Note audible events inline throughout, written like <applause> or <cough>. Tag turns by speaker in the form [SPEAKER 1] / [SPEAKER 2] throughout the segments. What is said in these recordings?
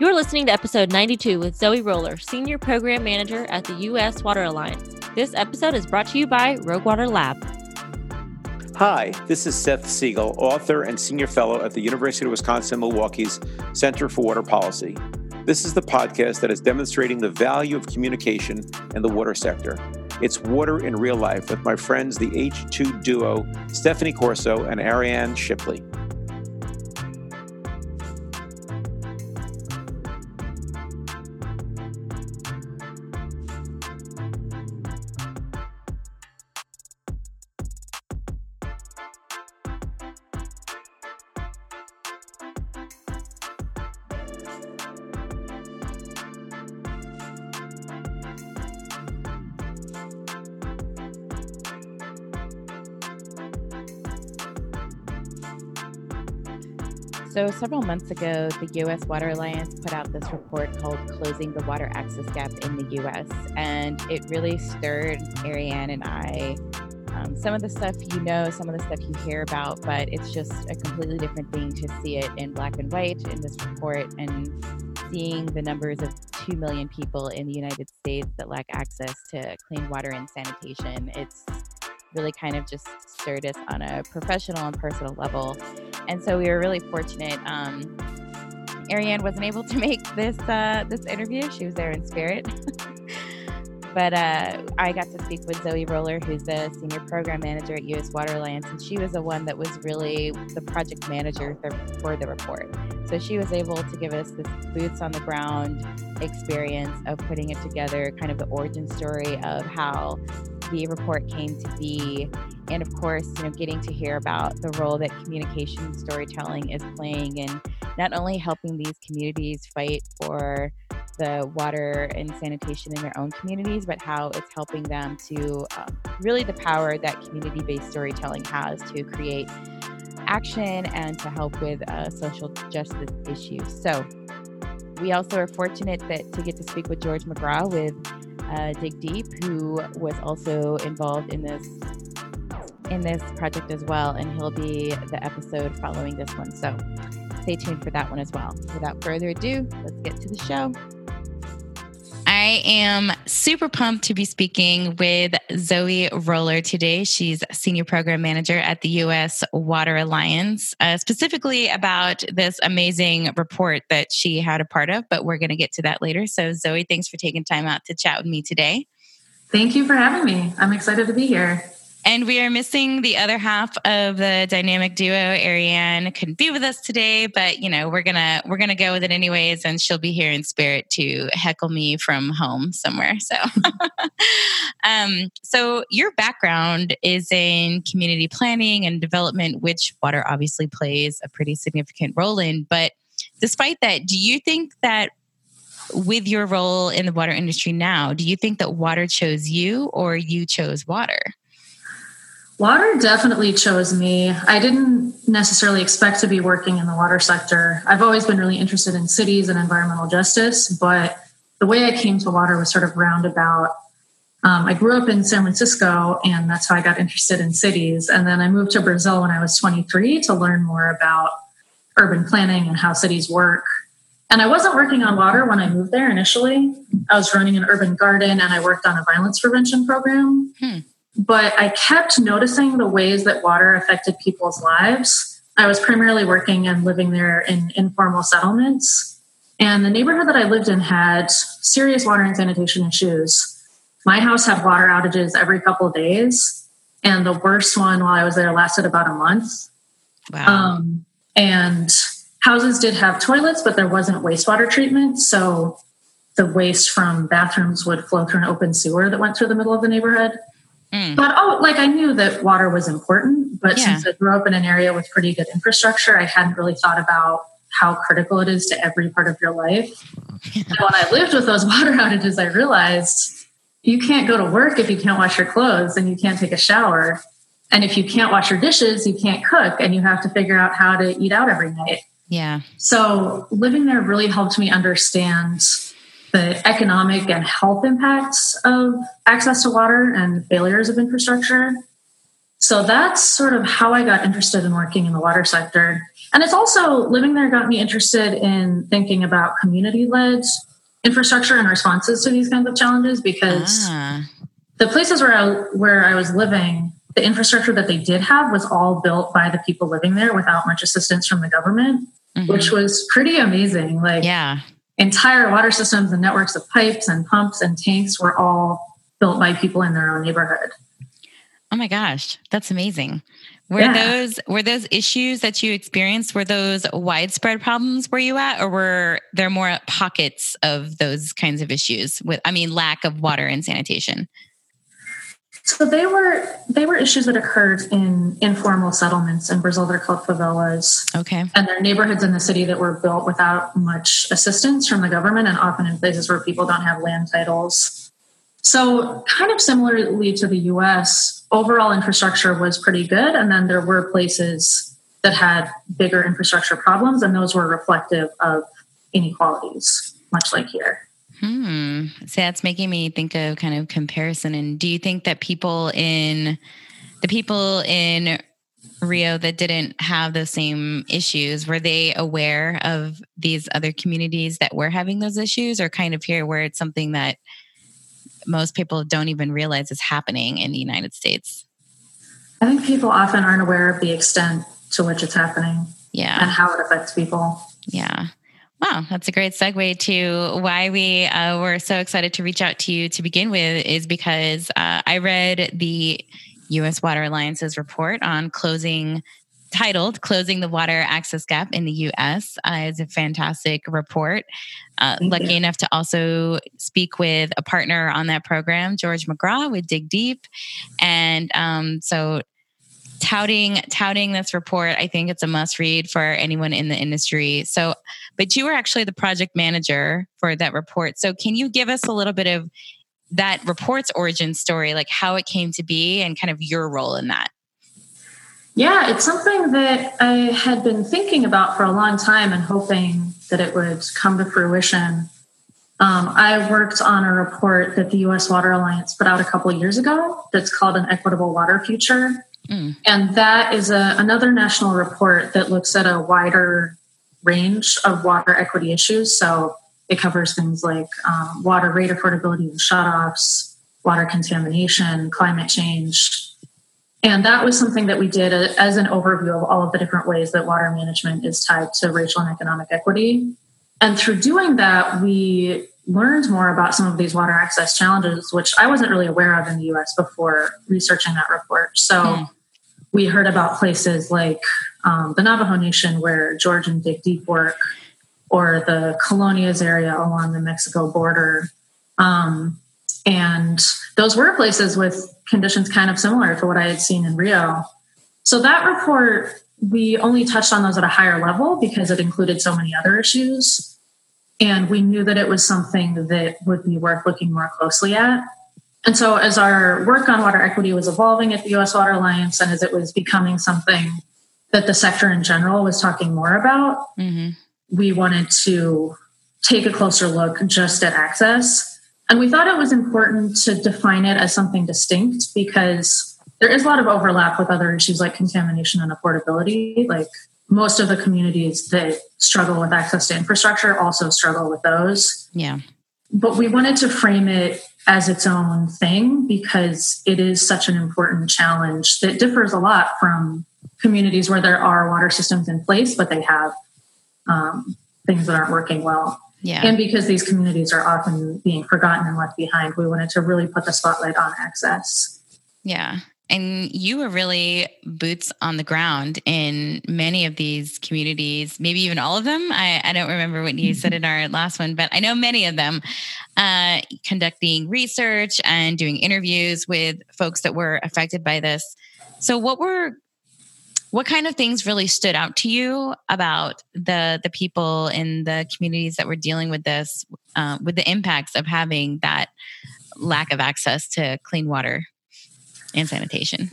[SPEAKER 1] You're listening to episode 92 with Zoe Roller, Senior Program Manager at the U.S. Water Alliance. This episode is brought to you by Rogue Water Lab.
[SPEAKER 2] Hi, this is Seth Siegel, author and senior fellow at the University of Wisconsin Milwaukee's Center for Water Policy. This is the podcast that is demonstrating the value of communication in the water sector. It's Water in Real Life with my friends, the H2 duo, Stephanie Corso and Ariane Shipley.
[SPEAKER 3] So, several months ago, the U.S. Water Alliance put out this report called Closing the Water Access Gap in the U.S., and it really stirred Ariane and I. Um, some of the stuff you know, some of the stuff you hear about, but it's just a completely different thing to see it in black and white in this report and seeing the numbers of 2 million people in the United States that lack access to clean water and sanitation. It's really kind of just stirred us on a professional and personal level. And so we were really fortunate. Um, Ariane wasn't able to <laughs> make this uh, this interview. She was there in spirit. <laughs> but uh, I got to speak with Zoe Roller, who's the senior program manager at U.S. Water Alliance, and she was the one that was really the project manager for the report. So she was able to give us this boots on the ground experience of putting it together, kind of the origin story of how the report came to be and of course you know getting to hear about the role that communication storytelling is playing in not only helping these communities fight for the water and sanitation in their own communities but how it's helping them to um, really the power that community-based storytelling has to create action and to help with uh, social justice issues so we also are fortunate that to get to speak with george mcgraw with uh, dig deep who was also involved in this in this project as well, and he'll be the episode following this one. So stay tuned for that one as well. Without further ado, let's get to the show.
[SPEAKER 4] I am super pumped to be speaking with Zoe Roller today. She's Senior Program Manager at the U.S. Water Alliance, uh, specifically about this amazing report that she had a part of, but we're going to get to that later. So, Zoe, thanks for taking time out to chat with me today.
[SPEAKER 5] Thank you for having me. I'm excited to be here.
[SPEAKER 4] And we are missing the other half of the dynamic duo. Ariane couldn't be with us today, but you know, we're gonna we're gonna go with it anyways, and she'll be here in spirit to heckle me from home somewhere. So <laughs> um, so your background is in community planning and development, which water obviously plays a pretty significant role in. But despite that, do you think that with your role in the water industry now, do you think that water chose you or you chose water?
[SPEAKER 5] Water definitely chose me. I didn't necessarily expect to be working in the water sector. I've always been really interested in cities and environmental justice, but the way I came to water was sort of roundabout. Um, I grew up in San Francisco, and that's how I got interested in cities. And then I moved to Brazil when I was 23 to learn more about urban planning and how cities work. And I wasn't working on water when I moved there initially. I was running an urban garden and I worked on a violence prevention program. Hmm but I kept noticing the ways that water affected people's lives. I was primarily working and living there in informal settlements. And the neighborhood that I lived in had serious water and sanitation issues. My house had water outages every couple of days. And the worst one while I was there lasted about a month. Wow. Um, and houses did have toilets, but there wasn't wastewater treatment. So the waste from bathrooms would flow through an open sewer that went through the middle of the neighborhood. Mm. But oh, like I knew that water was important, but yeah. since I grew up in an area with pretty good infrastructure, I hadn't really thought about how critical it is to every part of your life. and when I lived with those <laughs> water outages, I realized you can't go to work if you can't wash your clothes and you can't take a shower. And if you can't wash your dishes, you can't cook and you have to figure out how to eat out every night.
[SPEAKER 4] Yeah.
[SPEAKER 5] So living there really helped me understand the economic and health impacts of access to water and failures of infrastructure. So that's sort of how I got interested in working in the water sector. And it's also living there got me interested in thinking about community led infrastructure and responses to these kinds of challenges because ah. the places where I, where I was living, the infrastructure that they did have was all built by the people living there without much assistance from the government, mm-hmm. which was pretty amazing. Like,
[SPEAKER 3] yeah,
[SPEAKER 5] entire water systems and networks of pipes and pumps and tanks were all built by people in their own neighborhood.
[SPEAKER 3] Oh my gosh, that's amazing. Were yeah. those were those issues that you experienced were those widespread problems where you at or were there more pockets of those kinds of issues with I mean lack of water and sanitation?
[SPEAKER 5] So they were they were issues that occurred in informal settlements in Brazil. They're called favelas.
[SPEAKER 3] Okay.
[SPEAKER 5] And they're neighborhoods in the city that were built without much assistance from the government and often in places where people don't have land titles. So kind of similarly to the US, overall infrastructure was pretty good. And then there were places that had bigger infrastructure problems, and those were reflective of inequalities, much like here.
[SPEAKER 3] Hmm. So that's making me think of kind of comparison. And do you think that people in the people in Rio that didn't have those same issues, were they aware of these other communities that were having those issues, or kind of here where it's something that most people don't even realize is happening in the United States?
[SPEAKER 5] I think people often aren't aware of the extent to which it's happening.
[SPEAKER 3] Yeah.
[SPEAKER 5] And how it affects people.
[SPEAKER 3] Yeah. Wow, that's a great segue to why we uh, were so excited to reach out to you to begin with, is because uh, I read the U.S. Water Alliance's report on closing titled Closing the Water Access Gap in the US. Uh, it's a fantastic report. Uh, lucky you. enough to also speak with a partner on that program, George McGraw with Dig Deep. And um, so touting touting this report i think it's a must read for anyone in the industry so but you were actually the project manager for that report so can you give us a little bit of that report's origin story like how it came to be and kind of your role in that
[SPEAKER 5] yeah, it's something that I had been thinking about for a long time and hoping that it would come to fruition. Um, I worked on a report that the U.S. Water Alliance put out a couple years ago that's called An Equitable Water Future. Mm. And that is a, another national report that looks at a wider range of water equity issues. So it covers things like um, water rate affordability and shutoffs, water contamination, climate change, and that was something that we did as an overview of all of the different ways that water management is tied to racial and economic equity. And through doing that, we learned more about some of these water access challenges, which I wasn't really aware of in the US before researching that report. So mm. we heard about places like um, the Navajo Nation, where George and Dig Deep work, or the Colonias area along the Mexico border. Um, and those were places with conditions kind of similar to what I had seen in Rio. So that report, we only touched on those at a higher level because it included so many other issues. And we knew that it was something that would be worth looking more closely at. And so, as our work on water equity was evolving at the US Water Alliance and as it was becoming something that the sector in general was talking more about, mm-hmm. we wanted to take a closer look just at access and we thought it was important to define it as something distinct because there is a lot of overlap with other issues like contamination and affordability. Like most of the communities that struggle with access to infrastructure also struggle with those.
[SPEAKER 3] Yeah.
[SPEAKER 5] But we wanted to frame it as its own thing because it is such an important challenge that differs a lot from communities where there are water systems in place, but they have um, things that aren't working well.
[SPEAKER 3] Yeah.
[SPEAKER 5] And because these communities are often being forgotten and left behind, we wanted to really put the spotlight on access.
[SPEAKER 3] Yeah. And you were really boots on the ground in many of these communities, maybe even all of them. I, I don't remember what you said in our <laughs> last one, but I know many of them uh, conducting research and doing interviews with folks that were affected by this. So, what were what kind of things really stood out to you about the the people in the communities that were dealing with this, uh, with the impacts of having that lack of access to clean water and sanitation?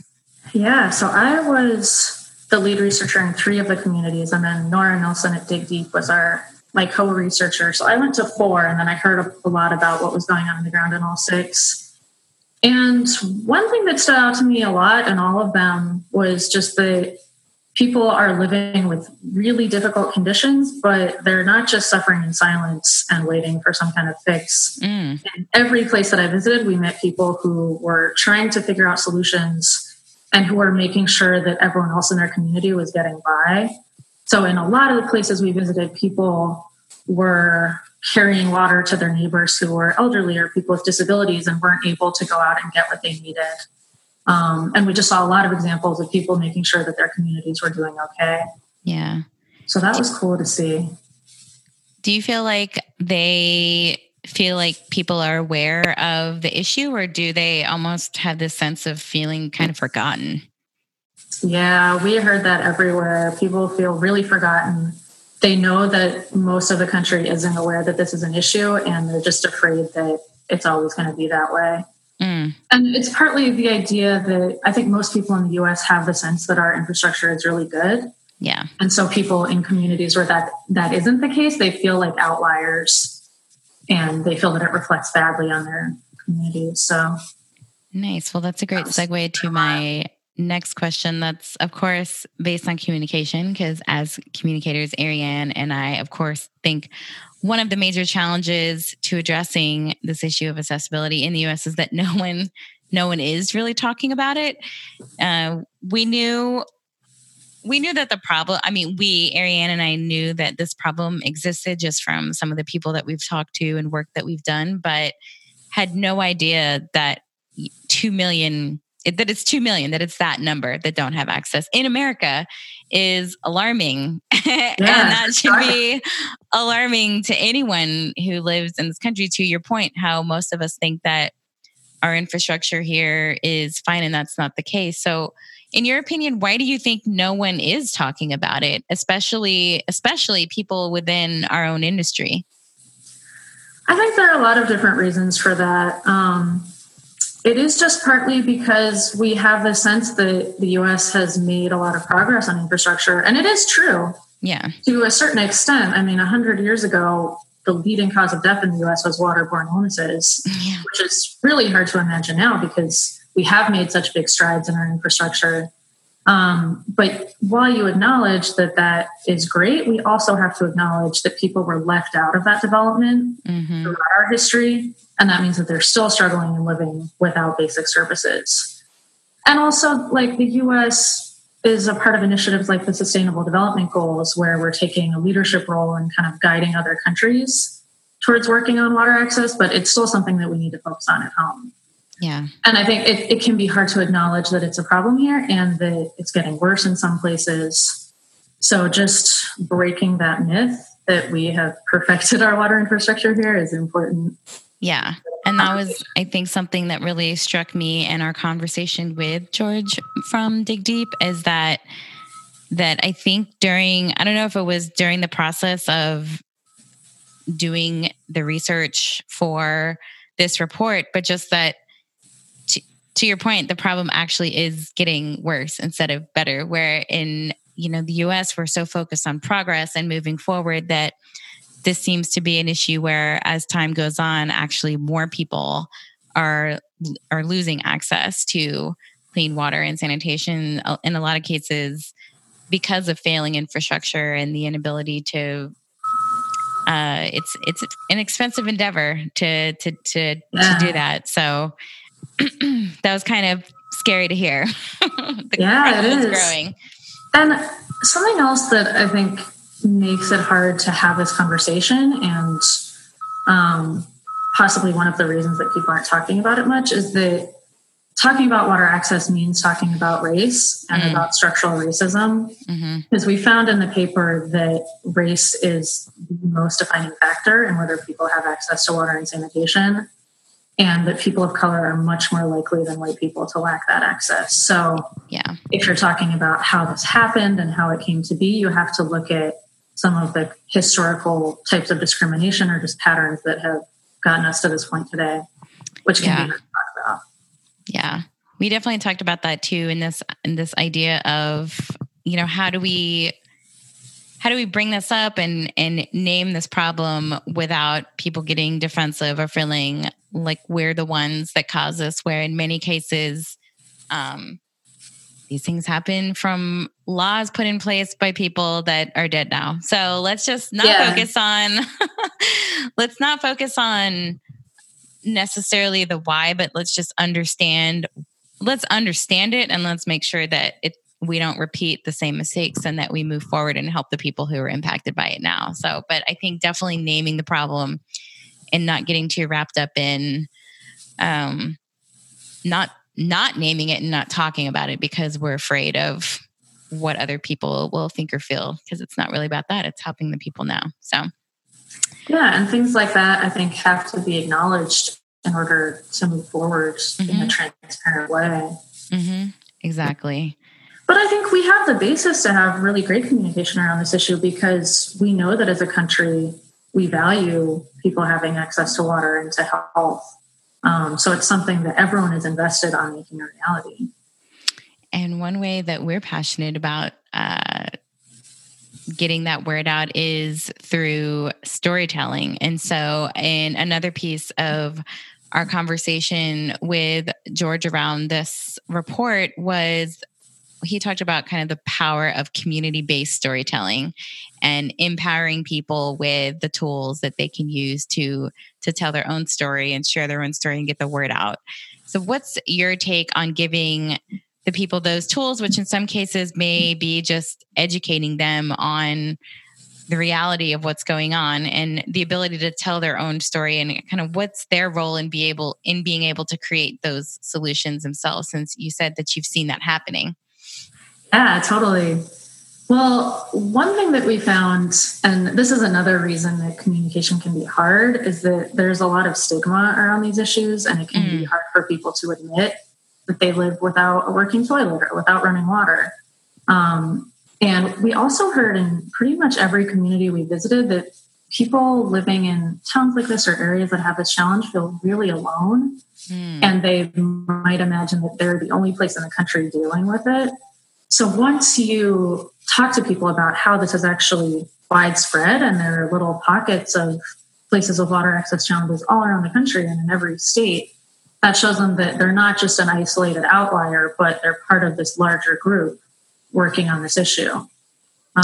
[SPEAKER 5] Yeah, so I was the lead researcher in three of the communities, and then Nora Nelson at Dig Deep was our my co-researcher. So I went to four, and then I heard a lot about what was going on in the ground in all six. And one thing that stood out to me a lot in all of them was just that people are living with really difficult conditions, but they're not just suffering in silence and waiting for some kind of fix. Mm. In every place that I visited, we met people who were trying to figure out solutions and who were making sure that everyone else in their community was getting by. So, in a lot of the places we visited, people were carrying water to their neighbors who were elderly or people with disabilities and weren't able to go out and get what they needed. Um, and we just saw a lot of examples of people making sure that their communities were doing okay.
[SPEAKER 3] Yeah.
[SPEAKER 5] So that was cool to see.
[SPEAKER 3] Do you feel like they feel like people are aware of the issue or do they almost have this sense of feeling kind of forgotten?
[SPEAKER 5] Yeah, we heard that everywhere. People feel really forgotten they know that most of the country isn't aware that this is an issue and they're just afraid that it's always going to be that way. Mm. And it's partly the idea that I think most people in the US have the sense that our infrastructure is really good.
[SPEAKER 3] Yeah.
[SPEAKER 5] And so people in communities where that that isn't the case, they feel like outliers and they feel that it reflects badly on their communities. So
[SPEAKER 3] Nice. Well, that's a great segue to my next question that's of course based on communication because as communicators ariane and i of course think one of the major challenges to addressing this issue of accessibility in the us is that no one no one is really talking about it. Uh, we knew we knew that the problem i mean we ariane and i knew that this problem existed just from some of the people that we've talked to and work that we've done but had no idea that 2 million it, that it's 2 million, that it's that number that don't have access in America is alarming. <laughs> Yeah, and that should be alarming to anyone who lives in this country. To your point, how most of us think that our infrastructure here is fine, and that's not the case. So, in your opinion, why do you think no one is talking about it, especially especially people within our own industry?
[SPEAKER 5] I think there are a lot of different reasons for that. Um, it is just partly because we have the sense that the US has made a lot of progress on infrastructure. And it is true.
[SPEAKER 3] Yeah.
[SPEAKER 5] To a certain extent. I mean, 100 years ago, the leading cause of death in the US was waterborne illnesses, yeah. which is really hard to imagine now because we have made such big strides in our infrastructure. Um, but while you acknowledge that that is great, we also have to acknowledge that people were left out of that development mm-hmm. throughout our history. And that means that they're still struggling and living without basic services. And also, like the US is a part of initiatives like the Sustainable Development Goals, where we're taking a leadership role and kind of guiding other countries towards working on water access, but it's still something that we need to focus on at home.
[SPEAKER 3] Yeah.
[SPEAKER 5] And I think it, it can be hard to acknowledge that it's a problem here and that it's getting worse in some places. So just breaking that myth that we have perfected our water infrastructure here is important.
[SPEAKER 3] Yeah. And that was, I think, something that really struck me in our conversation with George from Dig Deep is that that I think during I don't know if it was during the process of doing the research for this report, but just that to, to your point, the problem actually is getting worse instead of better. Where in you know the US we're so focused on progress and moving forward that this seems to be an issue where as time goes on actually more people are are losing access to clean water and sanitation uh, in a lot of cases because of failing infrastructure and the inability to uh, it's it's an expensive endeavor to to to, yeah. to do that. So <clears throat> that was kind of scary to hear. <laughs>
[SPEAKER 5] Yeah it is. growing. And something else that i think makes it hard to have this conversation and um, possibly one of the reasons that people aren't talking about it much is that talking about water access means talking about race and mm. about structural racism mm-hmm. because we found in the paper that race is the most defining factor in whether people have access to water and sanitation and that people of color are much more likely than white people to lack that access so
[SPEAKER 3] yeah
[SPEAKER 5] if you're talking about how this happened and how it came to be you have to look at some of the historical types of discrimination or just patterns that have gotten us to this point today, which can yeah. be talked about.
[SPEAKER 3] Yeah. We definitely talked about that too in this in this idea of, you know, how do we how do we bring this up and and name this problem without people getting defensive or feeling like we're the ones that cause this, where in many cases, um, these things happen from laws put in place by people that are dead now. So let's just not yeah. focus on <laughs> let's not focus on necessarily the why, but let's just understand let's understand it and let's make sure that it we don't repeat the same mistakes and that we move forward and help the people who are impacted by it now. So, but I think definitely naming the problem and not getting too wrapped up in um not not naming it and not talking about it because we're afraid of what other people will think or feel because it's not really about that it's helping the people now so
[SPEAKER 5] yeah and things like that i think have to be acknowledged in order to move forward mm-hmm. in a mm-hmm. transparent way
[SPEAKER 3] mm-hmm. exactly
[SPEAKER 5] but i think we have the basis to have really great communication around this issue because we know that as a country we value people having access to water and to health um, so it's something that everyone is invested on making a reality.
[SPEAKER 3] And one way that we're passionate about uh, getting that word out is through storytelling. And so, in another piece of our conversation with George around this report was he talked about kind of the power of community based storytelling and empowering people with the tools that they can use to to tell their own story and share their own story and get the word out. So what's your take on giving the people those tools which in some cases may be just educating them on the reality of what's going on and the ability to tell their own story and kind of what's their role in be able in being able to create those solutions themselves since you said that you've seen that happening
[SPEAKER 5] yeah, totally. Well, one thing that we found, and this is another reason that communication can be hard, is that there's a lot of stigma around these issues, and it can mm. be hard for people to admit that they live without a working toilet or without running water. Um, and we also heard in pretty much every community we visited that people living in towns like this or areas that have this challenge feel really alone. Mm. And they might imagine that they're the only place in the country dealing with it. So once you talk to people about how this is actually widespread and there are little pockets of places with water access challenges all around the country and in every state, that shows them that they're not just an isolated outlier, but they're part of this larger group working on this issue. Um,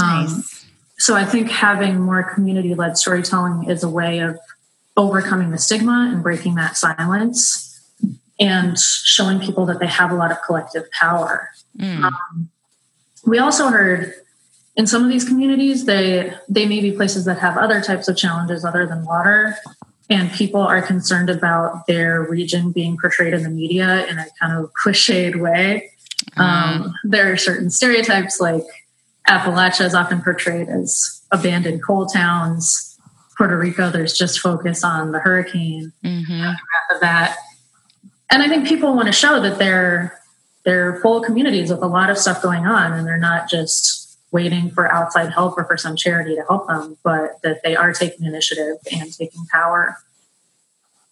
[SPEAKER 5] nice. So I think having more community led storytelling is a way of overcoming the stigma and breaking that silence and showing people that they have a lot of collective power. Mm. Um, we also heard in some of these communities they they may be places that have other types of challenges other than water and people are concerned about their region being portrayed in the media in a kind of cliched way mm. um, there are certain stereotypes like appalachia is often portrayed as abandoned coal towns puerto rico there's just focus on the hurricane mm-hmm. of that and i think people want to show that they're they're full communities with a lot of stuff going on and they're not just waiting for outside help or for some charity to help them but that they are taking initiative and taking power.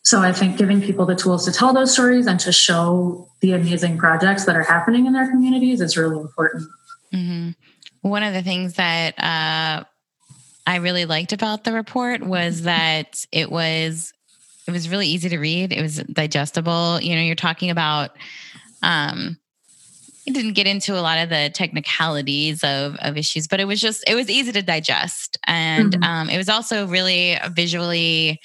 [SPEAKER 5] So i think giving people the tools to tell those stories and to show the amazing projects that are happening in their communities is really important.
[SPEAKER 3] Mm-hmm. one of the things that uh, i really liked about the report was that it was it was really easy to read. It was digestible. You know you're talking about um, it didn't get into a lot of the technicalities of, of issues, but it was just, it was easy to digest. And mm-hmm. um, it was also really visually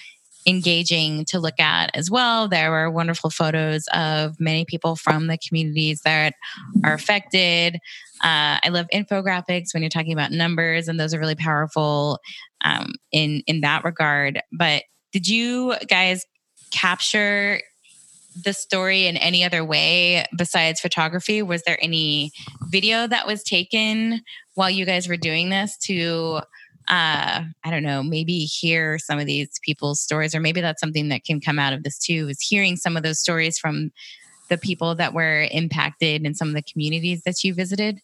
[SPEAKER 3] engaging to look at as well. There were wonderful photos of many people from the communities that are affected. Uh, I love infographics when you're talking about numbers, and those are really powerful um, in in that regard. But did you guys capture the story in any other way besides photography? Was there any video that was taken while you guys were doing this to, uh, I don't know, maybe hear some of these people's stories, or maybe that's something that can come out of this too, is hearing some of those stories from the people that were impacted in some of the communities that you visited?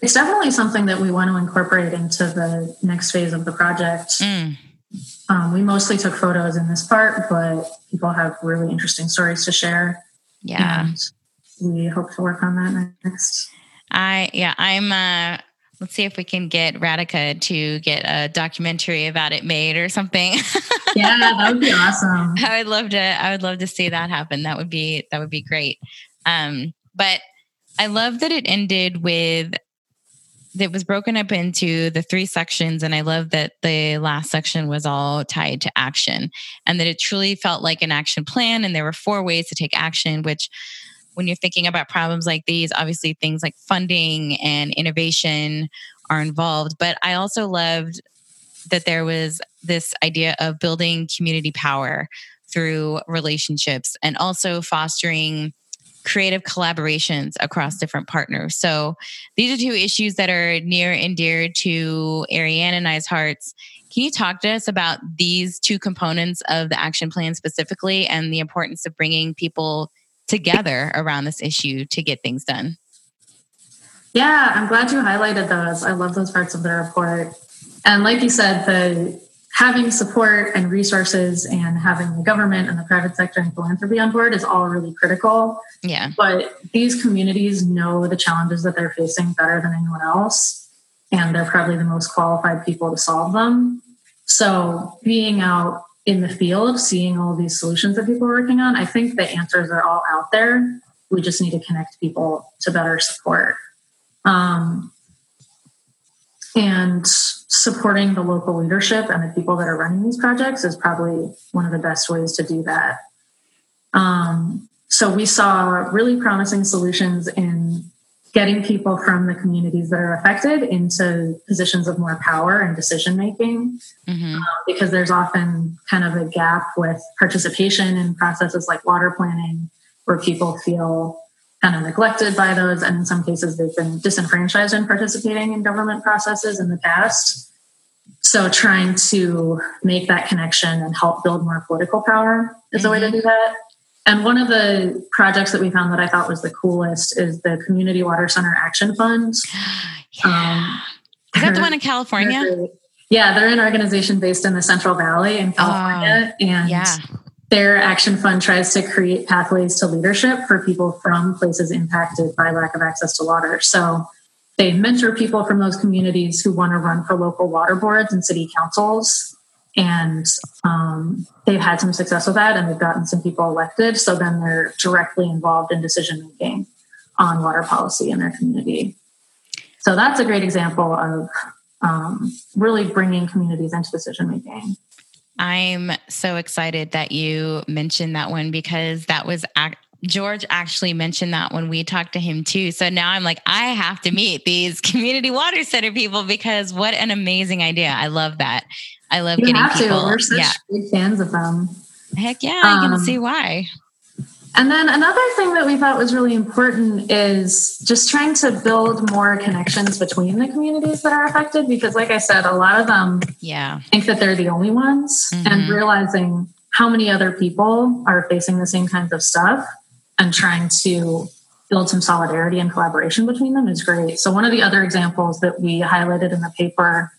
[SPEAKER 5] It's definitely something that we want to incorporate into the next phase of the project. Mm. Um, we mostly took photos in this part, but people have really interesting stories to share.
[SPEAKER 3] Yeah.
[SPEAKER 5] we hope to work on that next.
[SPEAKER 3] I, yeah, I'm, uh, let's see if we can get Radhika to get a documentary about it made or something. <laughs>
[SPEAKER 5] yeah, that would be awesome. <laughs>
[SPEAKER 3] I would love to. I would love to see that happen. That would be that would be great. Um, but I love that it ended with that was broken up into the three sections and i love that the last section was all tied to action and that it truly felt like an action plan and there were four ways to take action which when you're thinking about problems like these, obviously things like funding and innovation are involved. But I also loved that there was this idea of building community power through relationships and also fostering creative collaborations across different partners. So these are two issues that are near and dear to Ariane and I's hearts. Can you talk to us about these two components of the action plan specifically and the importance of bringing people together around this issue to get things done.
[SPEAKER 5] Yeah, I'm glad you highlighted those. I love those parts of the report. And like you said, the having support and resources and having the government and the private sector and philanthropy on board is all really critical.
[SPEAKER 3] Yeah.
[SPEAKER 5] But these communities know the challenges that they're facing better than anyone else. And they're probably the most qualified people to solve them. So being out in the field, seeing all these solutions that people are working on, I think the answers are all out there. We just need to connect people to better support. Um, and supporting the local leadership and the people that are running these projects is probably one of the best ways to do that. Um, so we saw really promising solutions in getting people from the communities that are affected into positions of more power and decision making mm-hmm. uh, because there's often kind of a gap with participation in processes like water planning where people feel kind of neglected by those and in some cases they've been disenfranchised in participating in government processes in the past so trying to make that connection and help build more political power is mm-hmm. a way to mm-hmm. do that and one of the projects that we found that I thought was the coolest is the Community Water Center Action Fund. <gasps>
[SPEAKER 3] Yeah. Um, is that the one in California?
[SPEAKER 5] They're, yeah, they're an organization based in the Central Valley in California. Oh, and yeah. Their action fund tries to create pathways to leadership for people from places impacted by lack of access to water. So they mentor people from those communities who want to run for local water boards and city councils. And um, they've had some success with that and they've gotten some people elected. So then they're directly involved in decision making on water policy in their community. So that's a great example of um, really bringing communities into decision making
[SPEAKER 3] i'm so excited that you mentioned that one because that was ac- George actually mentioned that when we talked to him too. So now I'm like, I have to meet these <laughs> community water center people because what an amazing idea. I love that. I love you getting people.
[SPEAKER 5] To. We're such yeah. big fans of them.
[SPEAKER 3] Heck yeah, I can um, see why.
[SPEAKER 5] And then another thing that we thought was really important is just trying to build more connections between the communities that are affected because like I said, a lot of them
[SPEAKER 3] yeah.
[SPEAKER 5] think that they're the only ones mm-hmm. and realizing how many other people are facing the same kinds of stuff and trying to build some solidarity and collaboration between them is great. So one of the other examples that we highlighted in the paper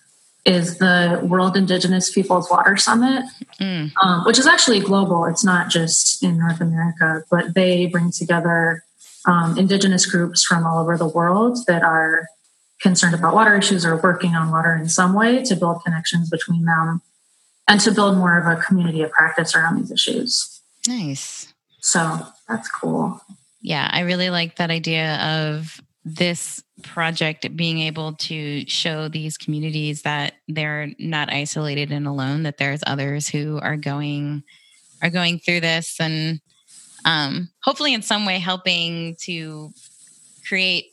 [SPEAKER 5] is the World Indigenous Peoples Water Summit, mm. um, which is actually global. It's not just in North America, but they bring together um, Indigenous groups from all over the world that are concerned about water issues or working on water in some way to build connections between them and to build more of a community of practice around these issues.
[SPEAKER 3] Nice.
[SPEAKER 5] So that's cool.
[SPEAKER 3] Yeah, I really like that idea of this project being able to show these communities that they're not isolated and alone that there's others who are going are going through this and um, hopefully in some way helping to create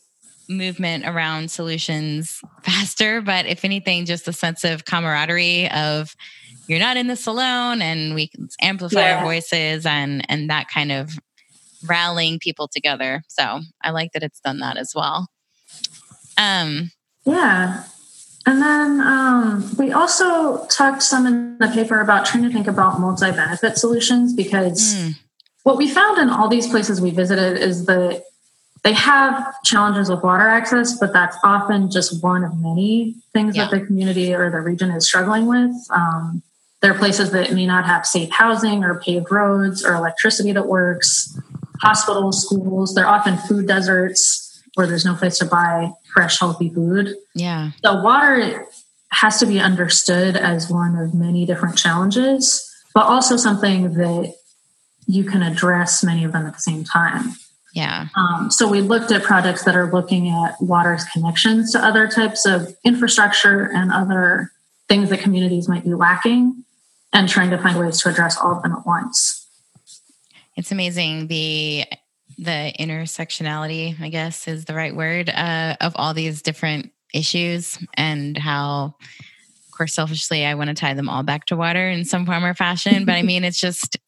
[SPEAKER 3] movement around solutions <laughs> faster but if anything just a sense of camaraderie of you're not in this alone and we can amplify yeah. our voices and and that kind of rallying people together. So I like that it's done that as well. Um,
[SPEAKER 5] yeah. And then um, we also talked some in the paper about trying to think about multi benefit solutions because mm. what we found in all these places we visited is that they have challenges with water access, but that's often just one of many things yeah. that the community or the region is struggling with. Um, there are places that may not have safe housing or paved roads or electricity that works hospitals, schools. They're often food deserts. where there's no place to buy fresh, healthy food.
[SPEAKER 3] Yeah.
[SPEAKER 5] So water has to be understood as one of many different challenges, but also something that you can address many of them at the same time.
[SPEAKER 3] Yeah.
[SPEAKER 5] Um, so we looked at projects that are looking at water's connections to other types of infrastructure and other things that communities might be lacking and trying to find ways to address all of them at once.
[SPEAKER 3] It's amazing the the intersectionality, I guess is the right word, uh, of all these different issues and how of course selfishly I want to tie them all back to water in some form or fashion. but I <laughs> mean it's just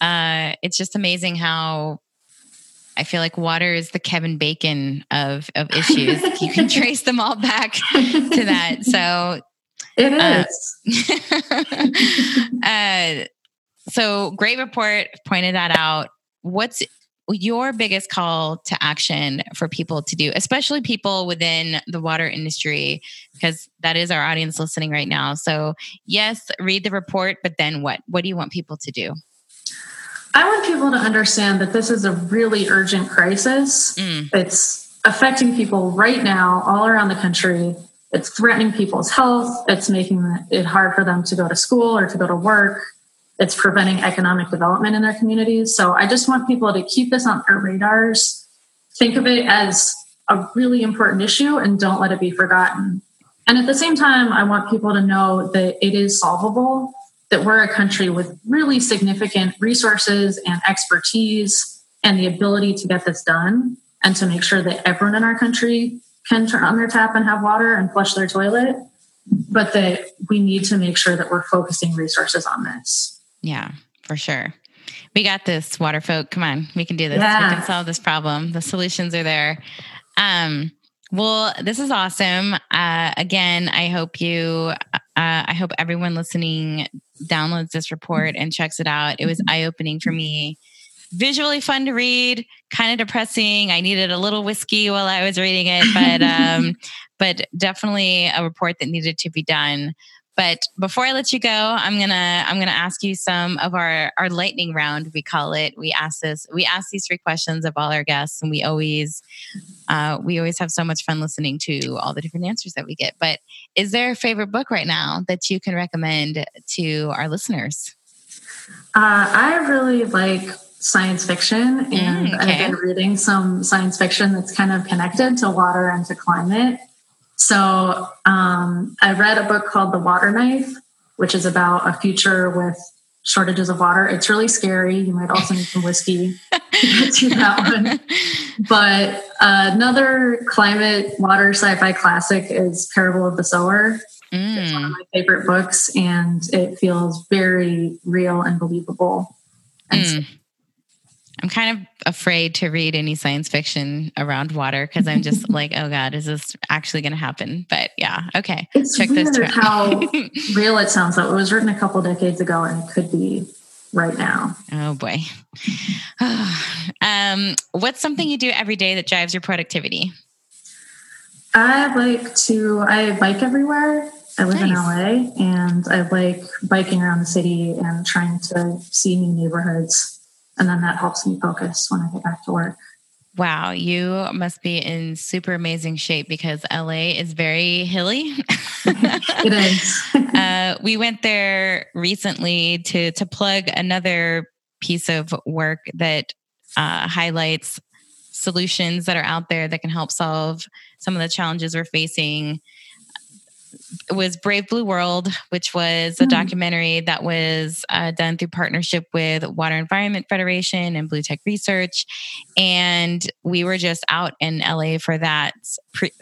[SPEAKER 3] uh it's just amazing how I feel like water is the Kevin Bacon of of issues. you can <laughs> trace them all back to that. So
[SPEAKER 5] it
[SPEAKER 3] is. <laughs> Uh, uh, so great report pointed that out. What's your biggest call to action for people to do, especially people within the water industry, because that is our audience listening right now. So, yes, read the report, but then what? What do you want people to do?
[SPEAKER 5] I want people to understand that this is a really urgent crisis. Mm. It's affecting people right now, all around the country. It's threatening people's health. It's making it hard for them to go to school or to go to work it's preventing economic development in their communities. So I just want people to keep this on their radars, think of it as a really important issue, and don't let it be forgotten. And at the same time, I want people to know that it is solvable, that we're a country with really significant resources and expertise and the ability to get this done and to make sure that everyone in our country can turn on their tap and have water and flush their toilet, but that we need to make sure that we're focusing resources on this.
[SPEAKER 3] Yeah, for sure. We got this, water folk. Come on, we can do this. Yeah. We can solve this problem. The solutions are there. Um, well, this is awesome. Uh, again, I hope you, uh, I hope everyone listening downloads this report and checks it out. It was eye opening for me. Visually fun to read, kind of depressing. I needed a little whiskey while I was reading it, but <laughs> um, but definitely a report that needed to be done. But before I let you go, I'm gonna I'm gonna ask you some of our our lightning round. We call it. We ask this. We ask these three questions of all our guests, and we always uh, we always have so much fun listening to all the different answers that we get. But is there a favorite book right now that you can recommend to our listeners?
[SPEAKER 5] Uh, I really like science fiction, and mm, okay. I've been reading some science fiction that's kind of connected to water and to climate. So um, I read a book called The Water Knife, which is about a future with shortages of water. It's really scary. You might also need some whiskey to that one. But uh, another climate water sci-fi classic is Parable of the Sower. Mm. It's one of my favorite books, and it feels very real and believable. And
[SPEAKER 3] mm. I'm kind of afraid to read any science fiction around water because I'm just <laughs> like, oh God, is this actually going to happen? But yeah, okay.
[SPEAKER 5] It's Check weird this how <laughs> real it sounds. Though it was written a couple decades ago, and it could be right now.
[SPEAKER 3] Oh boy. <sighs> um, what's something you do every day that drives your productivity?
[SPEAKER 5] I like to. I bike everywhere. I live nice. in LA, and I like biking around the city and trying to see new neighborhoods and then that helps me focus when I get back to work.
[SPEAKER 3] Wow, you must be in super amazing shape because LA is very hilly.
[SPEAKER 5] it is. <laughs>
[SPEAKER 3] uh, we went there recently to to plug another piece of work that uh, highlights solutions that are out there that can help solve some of the challenges we're facing was Brave Blue World, which was a mm. documentary that was uh, done through partnership with Water Environment Federation and BlueTech Research. And we were just out in LA for that. Pre-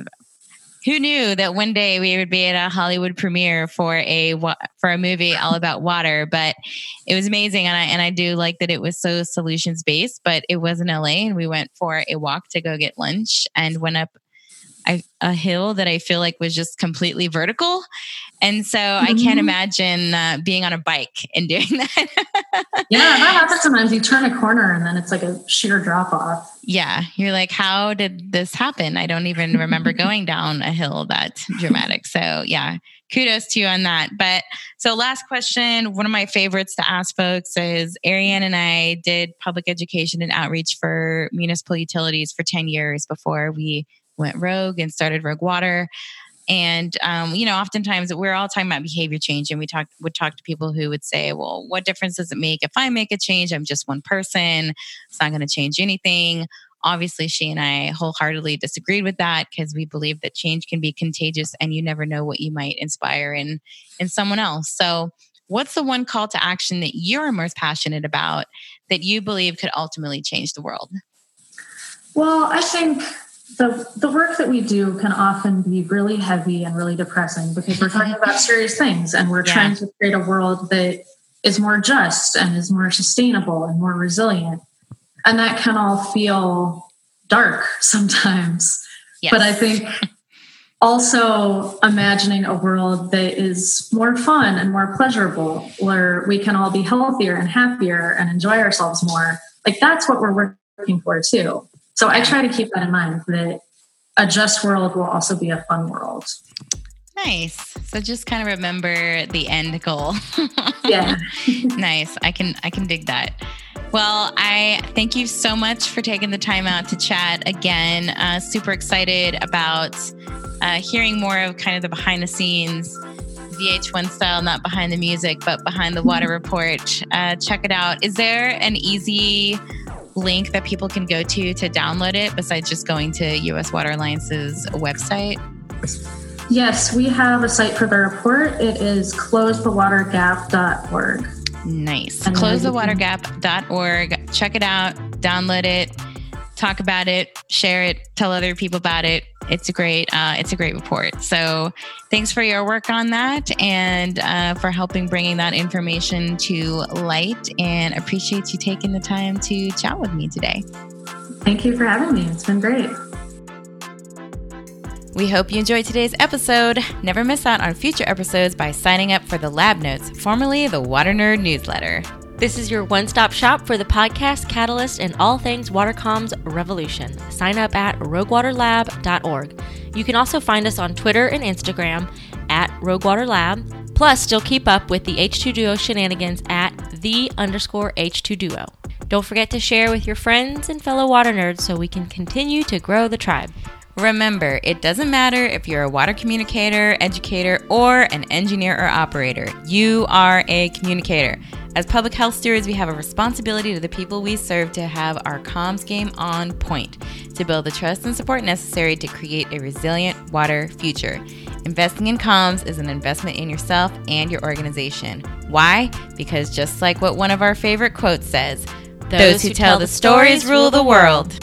[SPEAKER 3] who knew that one day we would be at a Hollywood premiere for a for a movie all <laughs> about water? But it was amazing, and I and I do like that it was so solutions based. But it was in LA, and we went for a walk to go get lunch, and went up I, a hill that I feel like was just completely vertical. And so mm-hmm. I can't mm-hmm. imagine uh, being on a bike and <laughs> doing that.
[SPEAKER 5] yeah, that happens sometimes. You turn a corner and then it's like a sheer drop off.
[SPEAKER 3] Yeah. You're like, how did this happen? I don't even remember <laughs> going down a hill that dramatic. So, yeah, kudos to you on that. But so, last question one of my favorites to ask folks is Ariane and I did public education and outreach for municipal utilities for 10 years before we went rogue and started Rogue Water. And um, you know, oftentimes we're all talking about behavior change, and we talk would talk to people who would say, "Well, what difference does it make if I make a change? I'm just one person. It's not going to change anything." Obviously, she and I wholeheartedly disagreed with that because we believe that change can be contagious, and you never know what you might inspire in in someone else. So, what's the one call to action that you're most passionate about that you believe could ultimately change the world?
[SPEAKER 5] Well, I think the the work that we do can often be really heavy and really depressing because we're talking about mm-hmm. serious things and we're yeah. trying to create a world that is more just and is more sustainable and more resilient and that can all feel dark sometimes yes. but i think also imagining a world that is more fun and more pleasurable where we can all be healthier and happier and enjoy ourselves more like that's what we're working for too so I try to keep that in mind that a just world will also be a fun world.
[SPEAKER 3] Nice. So just kind of remember the end goal. <laughs>
[SPEAKER 5] yeah.
[SPEAKER 3] nice. I can I can dig that. Well, I thank you so much for taking the time out to chat again. Uh, super excited about uh, hearing more of kind of the behind the scenes VH1 style, not behind the music, but behind the water <laughs> report. Uh, check it out. Is there an easy link that people can go to to download it besides just going to US Water Alliance's website?
[SPEAKER 5] Yes, we have a site for the report. It is closethewatergap.org.
[SPEAKER 3] Nice. Closethewatergap.org. Check it out, download it, talk about it, share it, tell other people about it it's a great uh, it's a great report so thanks for your work on that and uh, for helping bringing that information to light and appreciate you taking the time to chat with me today
[SPEAKER 5] thank you for having me it's been great
[SPEAKER 1] we hope you enjoyed today's episode. Never miss out on future episodes by signing up for the Lab Notes, formerly the Water Nerd newsletter. This is your one stop shop for the podcast catalyst and all things WaterCom's revolution. Sign up at roguewaterlab.org. You can also find us on Twitter and Instagram at roguewaterlab. Plus, still keep up with the H2 Duo shenanigans at the underscore H2 Duo. Don't forget to share with your friends and fellow water nerds so we can continue to grow the tribe. Remember, it doesn't matter if you're a water communicator, educator, or an engineer or operator. You are a communicator. As public health stewards, we have a responsibility to the people we serve to have our comms game on point, to build the trust and support necessary to create a resilient water future. Investing in comms is an investment in yourself and your organization. Why? Because just like what one of our favorite quotes says, those, those who, tell, tell the stories rule the world.